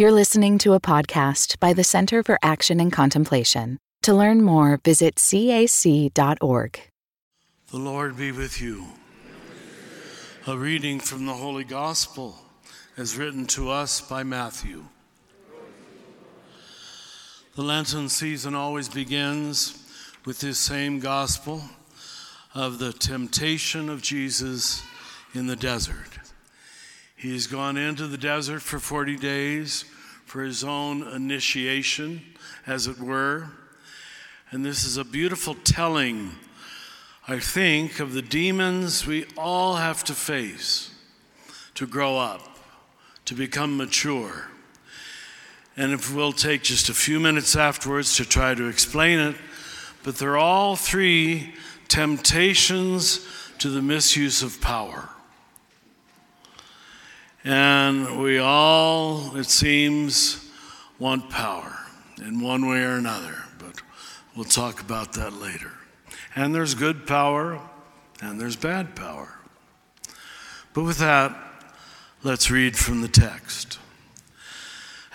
You're listening to a podcast by the Center for Action and Contemplation. To learn more, visit cac.org. The Lord be with you. A reading from the Holy Gospel as written to us by Matthew. The Lenten season always begins with this same gospel of the temptation of Jesus in the desert. He's gone into the desert for 40 days for his own initiation, as it were. And this is a beautiful telling, I think, of the demons we all have to face to grow up, to become mature. And if we'll take just a few minutes afterwards to try to explain it, but they're all three temptations to the misuse of power. And we all, it seems, want power in one way or another, but we'll talk about that later. And there's good power and there's bad power. But with that, let's read from the text.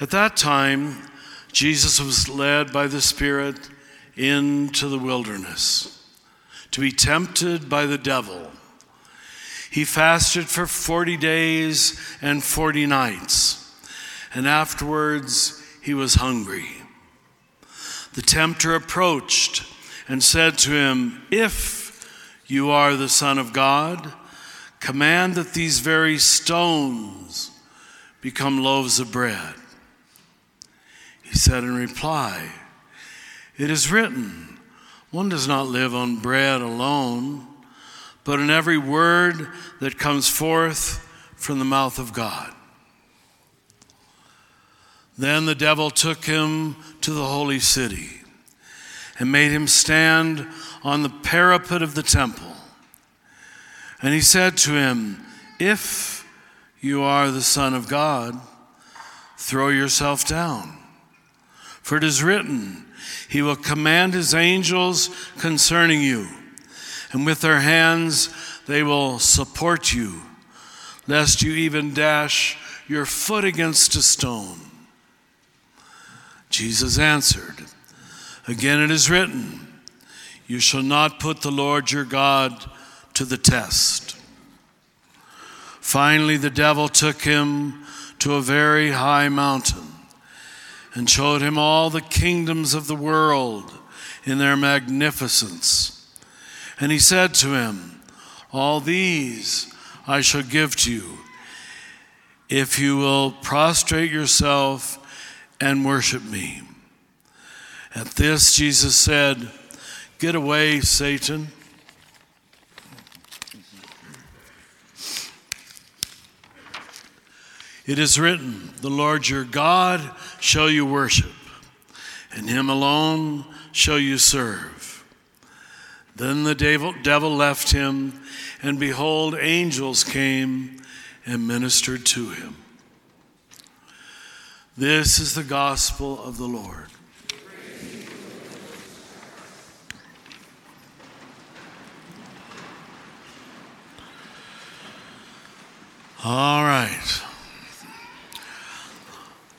At that time, Jesus was led by the Spirit into the wilderness to be tempted by the devil. He fasted for 40 days and 40 nights, and afterwards he was hungry. The tempter approached and said to him, If you are the Son of God, command that these very stones become loaves of bread. He said in reply, It is written, one does not live on bread alone but in every word that comes forth from the mouth of God. Then the devil took him to the holy city and made him stand on the parapet of the temple. And he said to him, If you are the Son of God, throw yourself down. For it is written, He will command His angels concerning you and with their hands they will support you, lest you even dash your foot against a stone. Jesus answered, Again it is written, You shall not put the Lord your God to the test. Finally, the devil took him to a very high mountain and showed him all the kingdoms of the world in their magnificence and he said to him, All these I shall give to you if you will prostrate yourself and worship me. At this, Jesus said, Get away, Satan. It is written, The Lord your God shall you worship, and him alone shall you serve. Then the devil, left him, and behold, angels came and ministered to him. This is the gospel of the Lord. All right.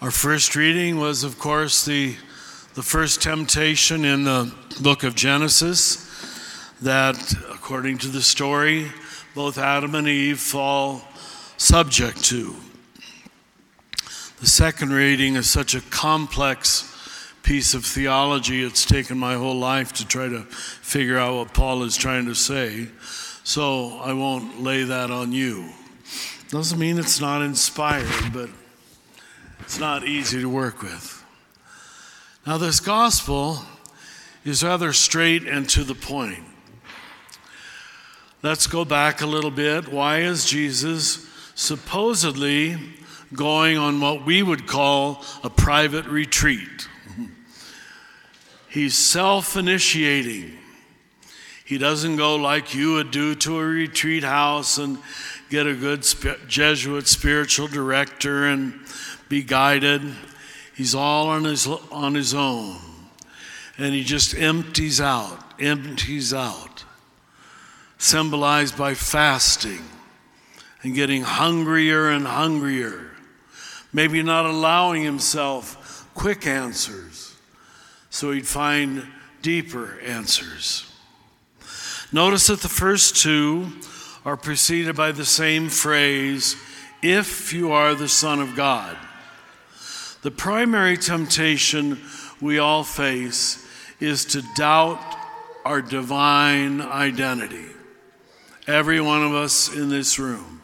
Our first reading was, of course, the, the first temptation in the book of Genesis that, according to the story, both Adam and Eve fall subject to. The second reading is such a complex piece of theology, it's taken my whole life to try to figure out what Paul is trying to say, so I won't lay that on you. Doesn't mean it's not inspired, but it's not easy to work with. Now, this gospel is rather straight and to the point. Let's go back a little bit. Why is Jesus supposedly going on what we would call a private retreat? He's self initiating. He doesn't go like you would do to a retreat house and get a good Jesuit spiritual director and be guided. He's all on his, on his own. And he just empties out, empties out symbolized by fasting and getting hungrier and hungrier, maybe not allowing himself quick answers so he'd find deeper answers. Notice that the first two are preceded by the same phrase, if you are the Son of God. The primary temptation we all face is to doubt our divine identity. Every one of us in this room.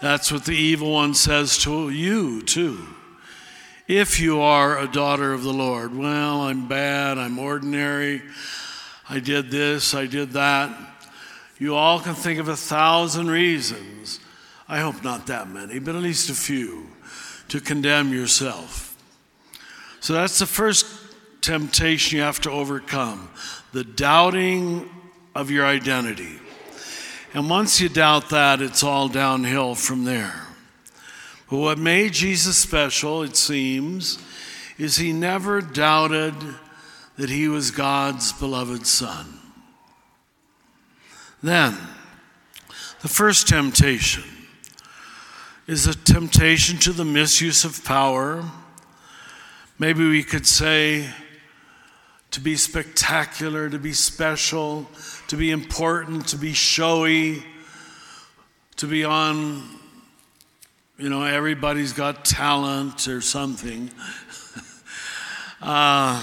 That's what the evil one says to you, too. If you are a daughter of the Lord, well, I'm bad, I'm ordinary, I did this, I did that. You all can think of a thousand reasons, I hope not that many, but at least a few, to condemn yourself. So that's the first temptation you have to overcome the doubting of your identity. And once you doubt that, it's all downhill from there. But what made Jesus special, it seems, is he never doubted that he was God's beloved Son. Then, the first temptation is a temptation to the misuse of power. Maybe we could say to be spectacular, to be special, to be important, to be showy, to be on, you know, everybody's got talent or something. uh,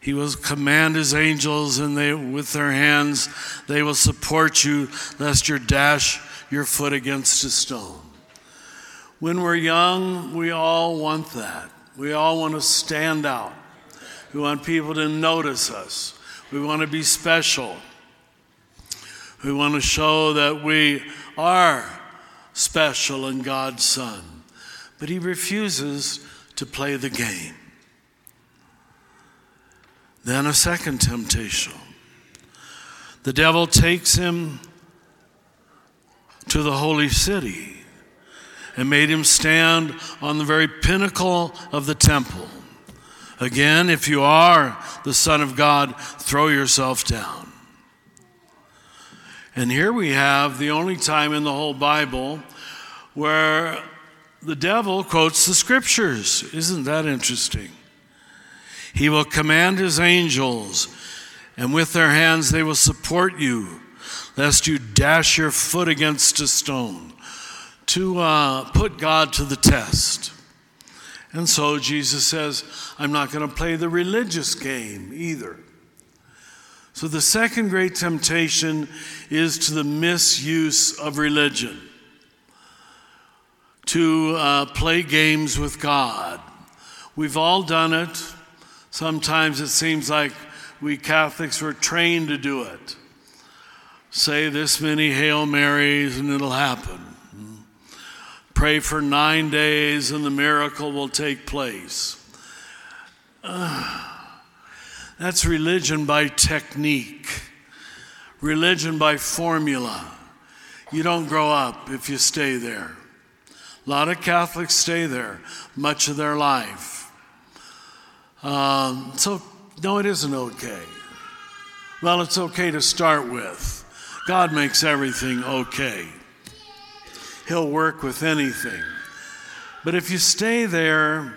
he will command his angels, and they, with their hands, they will support you, lest you dash your foot against a stone. When we're young, we all want that. We all want to stand out. We want people to notice us. We want to be special. We want to show that we are special in God's Son. But he refuses to play the game. Then a second temptation. The devil takes him to the holy city and made him stand on the very pinnacle of the temple. Again, if you are the Son of God, throw yourself down. And here we have the only time in the whole Bible where the devil quotes the scriptures. Isn't that interesting? He will command his angels, and with their hands they will support you, lest you dash your foot against a stone, to uh, put God to the test. And so Jesus says, I'm not going to play the religious game either. So the second great temptation is to the misuse of religion, to uh, play games with God. We've all done it. Sometimes it seems like we Catholics were trained to do it. Say this many Hail Marys and it'll happen. Pray for nine days and the miracle will take place. Uh, that's religion by technique, religion by formula. You don't grow up if you stay there. A lot of Catholics stay there much of their life. Um, so, no, it isn't okay. Well, it's okay to start with. God makes everything okay. He'll work with anything. But if you stay there,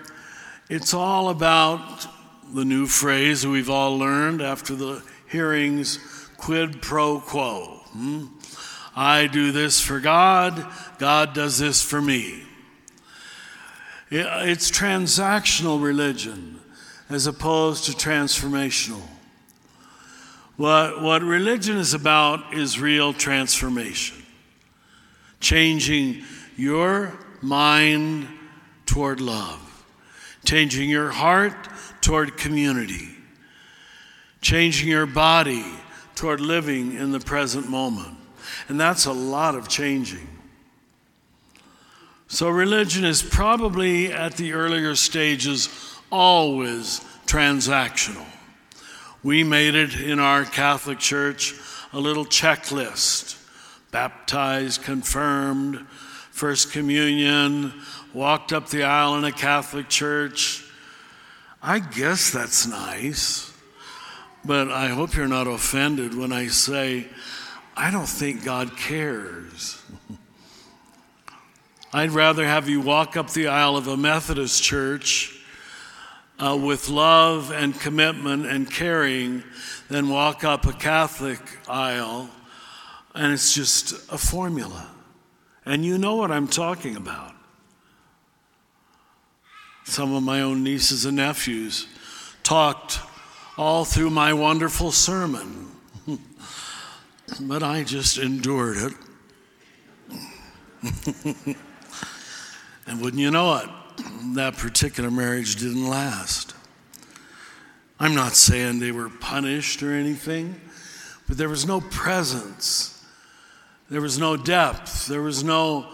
it's all about the new phrase we've all learned after the hearings quid pro quo. Hmm? I do this for God, God does this for me. It's transactional religion as opposed to transformational. What, what religion is about is real transformation changing your mind toward love, changing your heart toward community, changing your body toward living in the present moment. And that's a lot of changing. So, religion is probably at the earlier stages always transactional. We made it in our Catholic Church a little checklist baptized, confirmed, First Communion, walked up the aisle in a Catholic church. I guess that's nice, but I hope you're not offended when I say, I don't think God cares. I'd rather have you walk up the aisle of a Methodist church uh, with love and commitment and caring than walk up a Catholic aisle and it's just a formula. And you know what I'm talking about. Some of my own nieces and nephews talked all through my wonderful sermon, but I just endured it. and wouldn't you know it, that particular marriage didn't last. I'm not saying they were punished or anything, but there was no presence there was no depth. There was no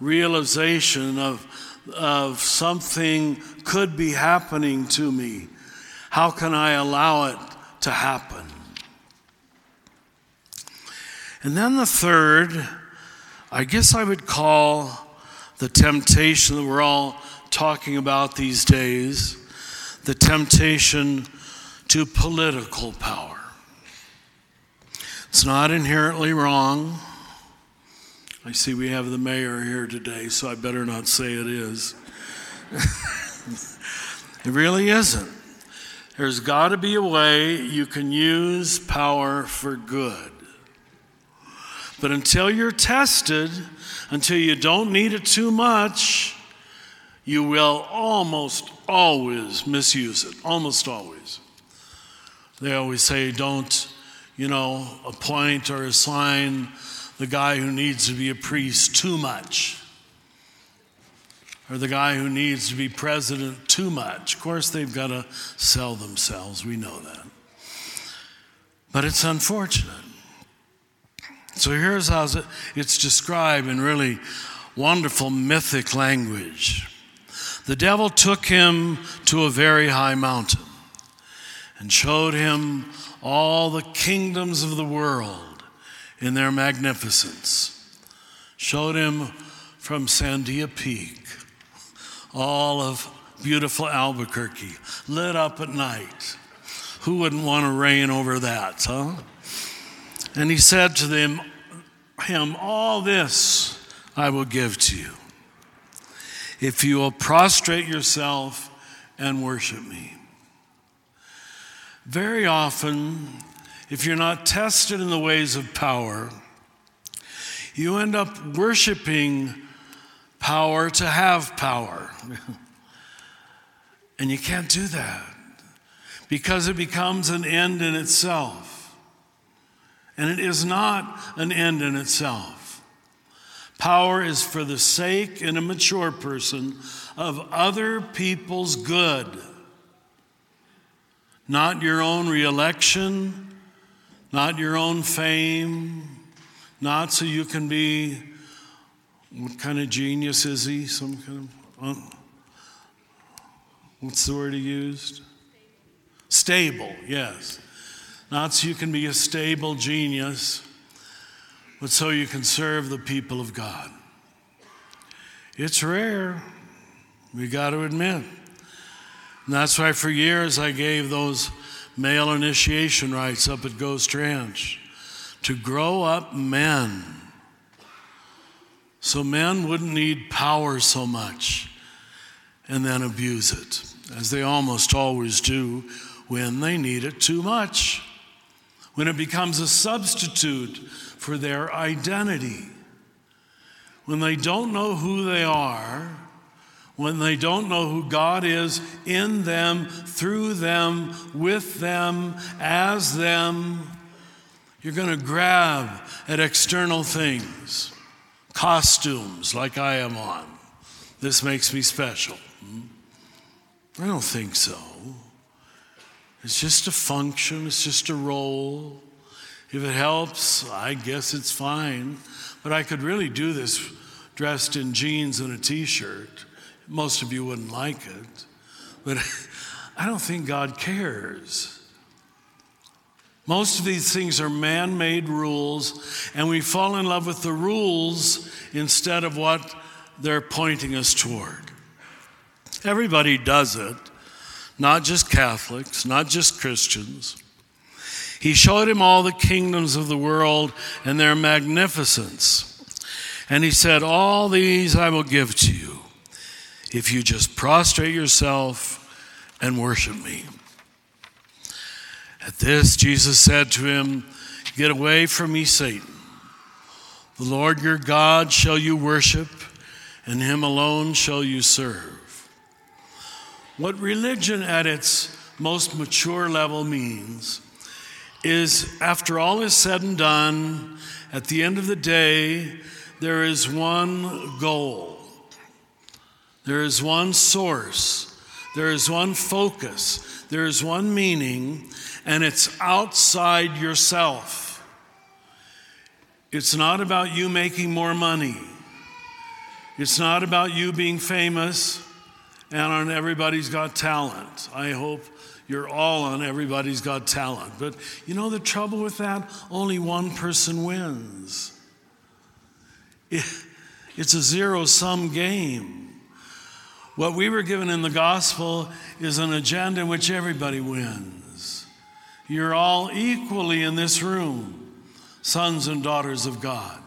realization of, of something could be happening to me. How can I allow it to happen? And then the third, I guess I would call the temptation that we're all talking about these days the temptation to political power. It's not inherently wrong. I see we have the mayor here today, so I better not say it is. it really isn't. There's got to be a way you can use power for good. But until you're tested, until you don't need it too much, you will almost always misuse it. Almost always. They always say, don't, you know, appoint or assign the guy who needs to be a priest too much or the guy who needs to be president too much. Of course, they've got to sell themselves. We know that. But it's unfortunate. So here's how it's described in really wonderful mythic language. The devil took him to a very high mountain and showed him all the kingdoms of the world in their magnificence. Showed him from Sandia Peak, all of beautiful Albuquerque, lit up at night. Who wouldn't want to reign over that, huh? And he said to them, him, All this I will give to you if you will prostrate yourself and worship me. Very often, if you're not tested in the ways of power, you end up worshiping power to have power. and you can't do that because it becomes an end in itself. And it is not an end in itself. Power is for the sake, in a mature person, of other people's good, not your own reelection not your own fame, not so you can be, what kind of genius is he? Some kind of, uh, what's the word he used? Stable, yes. Not so you can be a stable genius, but so you can serve the people of God. It's rare, we got to admit. And that's why for years I gave those male initiation rites up at Ghost Ranch to grow up men. So men wouldn't need power so much and then abuse it, as they almost always do when they need it too much, when it becomes a substitute for their identity, when they don't know who they are when they don't know who God is in them, through them, with them, as them, you're going to grab at external things, costumes like I am on. This makes me special. Hmm? I don't think so. It's just a function, it's just a role. If it helps, I guess it's fine. But I could really do this dressed in jeans and a t shirt. Most of you wouldn't like it, but I don't think God cares. Most of these things are man made rules, and we fall in love with the rules instead of what they're pointing us toward. Everybody does it, not just Catholics, not just Christians. He showed him all the kingdoms of the world and their magnificence. And he said, All these I will give to you if you just prostrate yourself and worship me. At this, Jesus said to him, Get away from me, Satan. The Lord your God shall you worship, and him alone shall you serve. What religion at its most mature level means is after all is said and done, at the end of the day, there is one goal, there is one source, there is one focus, there is one meaning, and it's outside yourself. It's not about you making more money. It's not about you being famous and on Everybody's Got Talent. I hope you're all on Everybody's Got Talent. But you know the trouble with that? Only one person wins. It's a zero sum game. What we were given in the gospel is an agenda in which everybody wins. You're all equally in this room sons and daughters of God.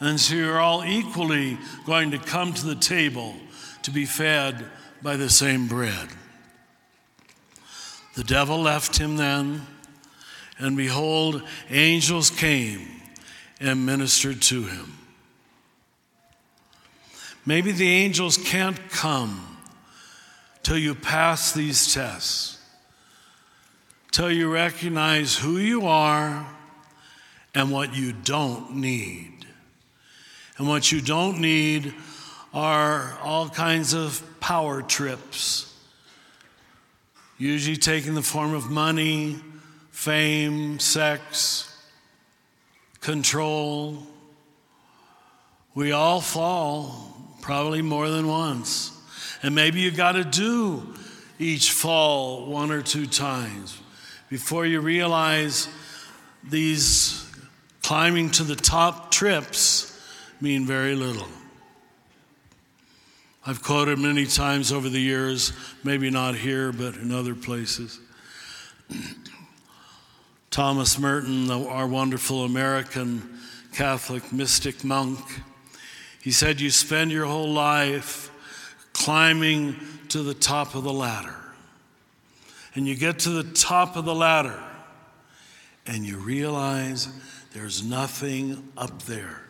And so you're all equally going to come to the table to be fed by the same bread. The devil left him then, and behold, angels came and ministered to him. Maybe the angels can't come till you pass these tests, till you recognize who you are and what you don't need. And what you don't need are all kinds of power trips, usually taking the form of money, fame, sex, control. We all fall, probably more than once. And maybe you've got to do each fall one or two times before you realize these climbing to the top trips mean very little. I've quoted many times over the years, maybe not here, but in other places. Thomas Merton, our wonderful American Catholic mystic monk, he said, You spend your whole life climbing to the top of the ladder. And you get to the top of the ladder and you realize there's nothing up there.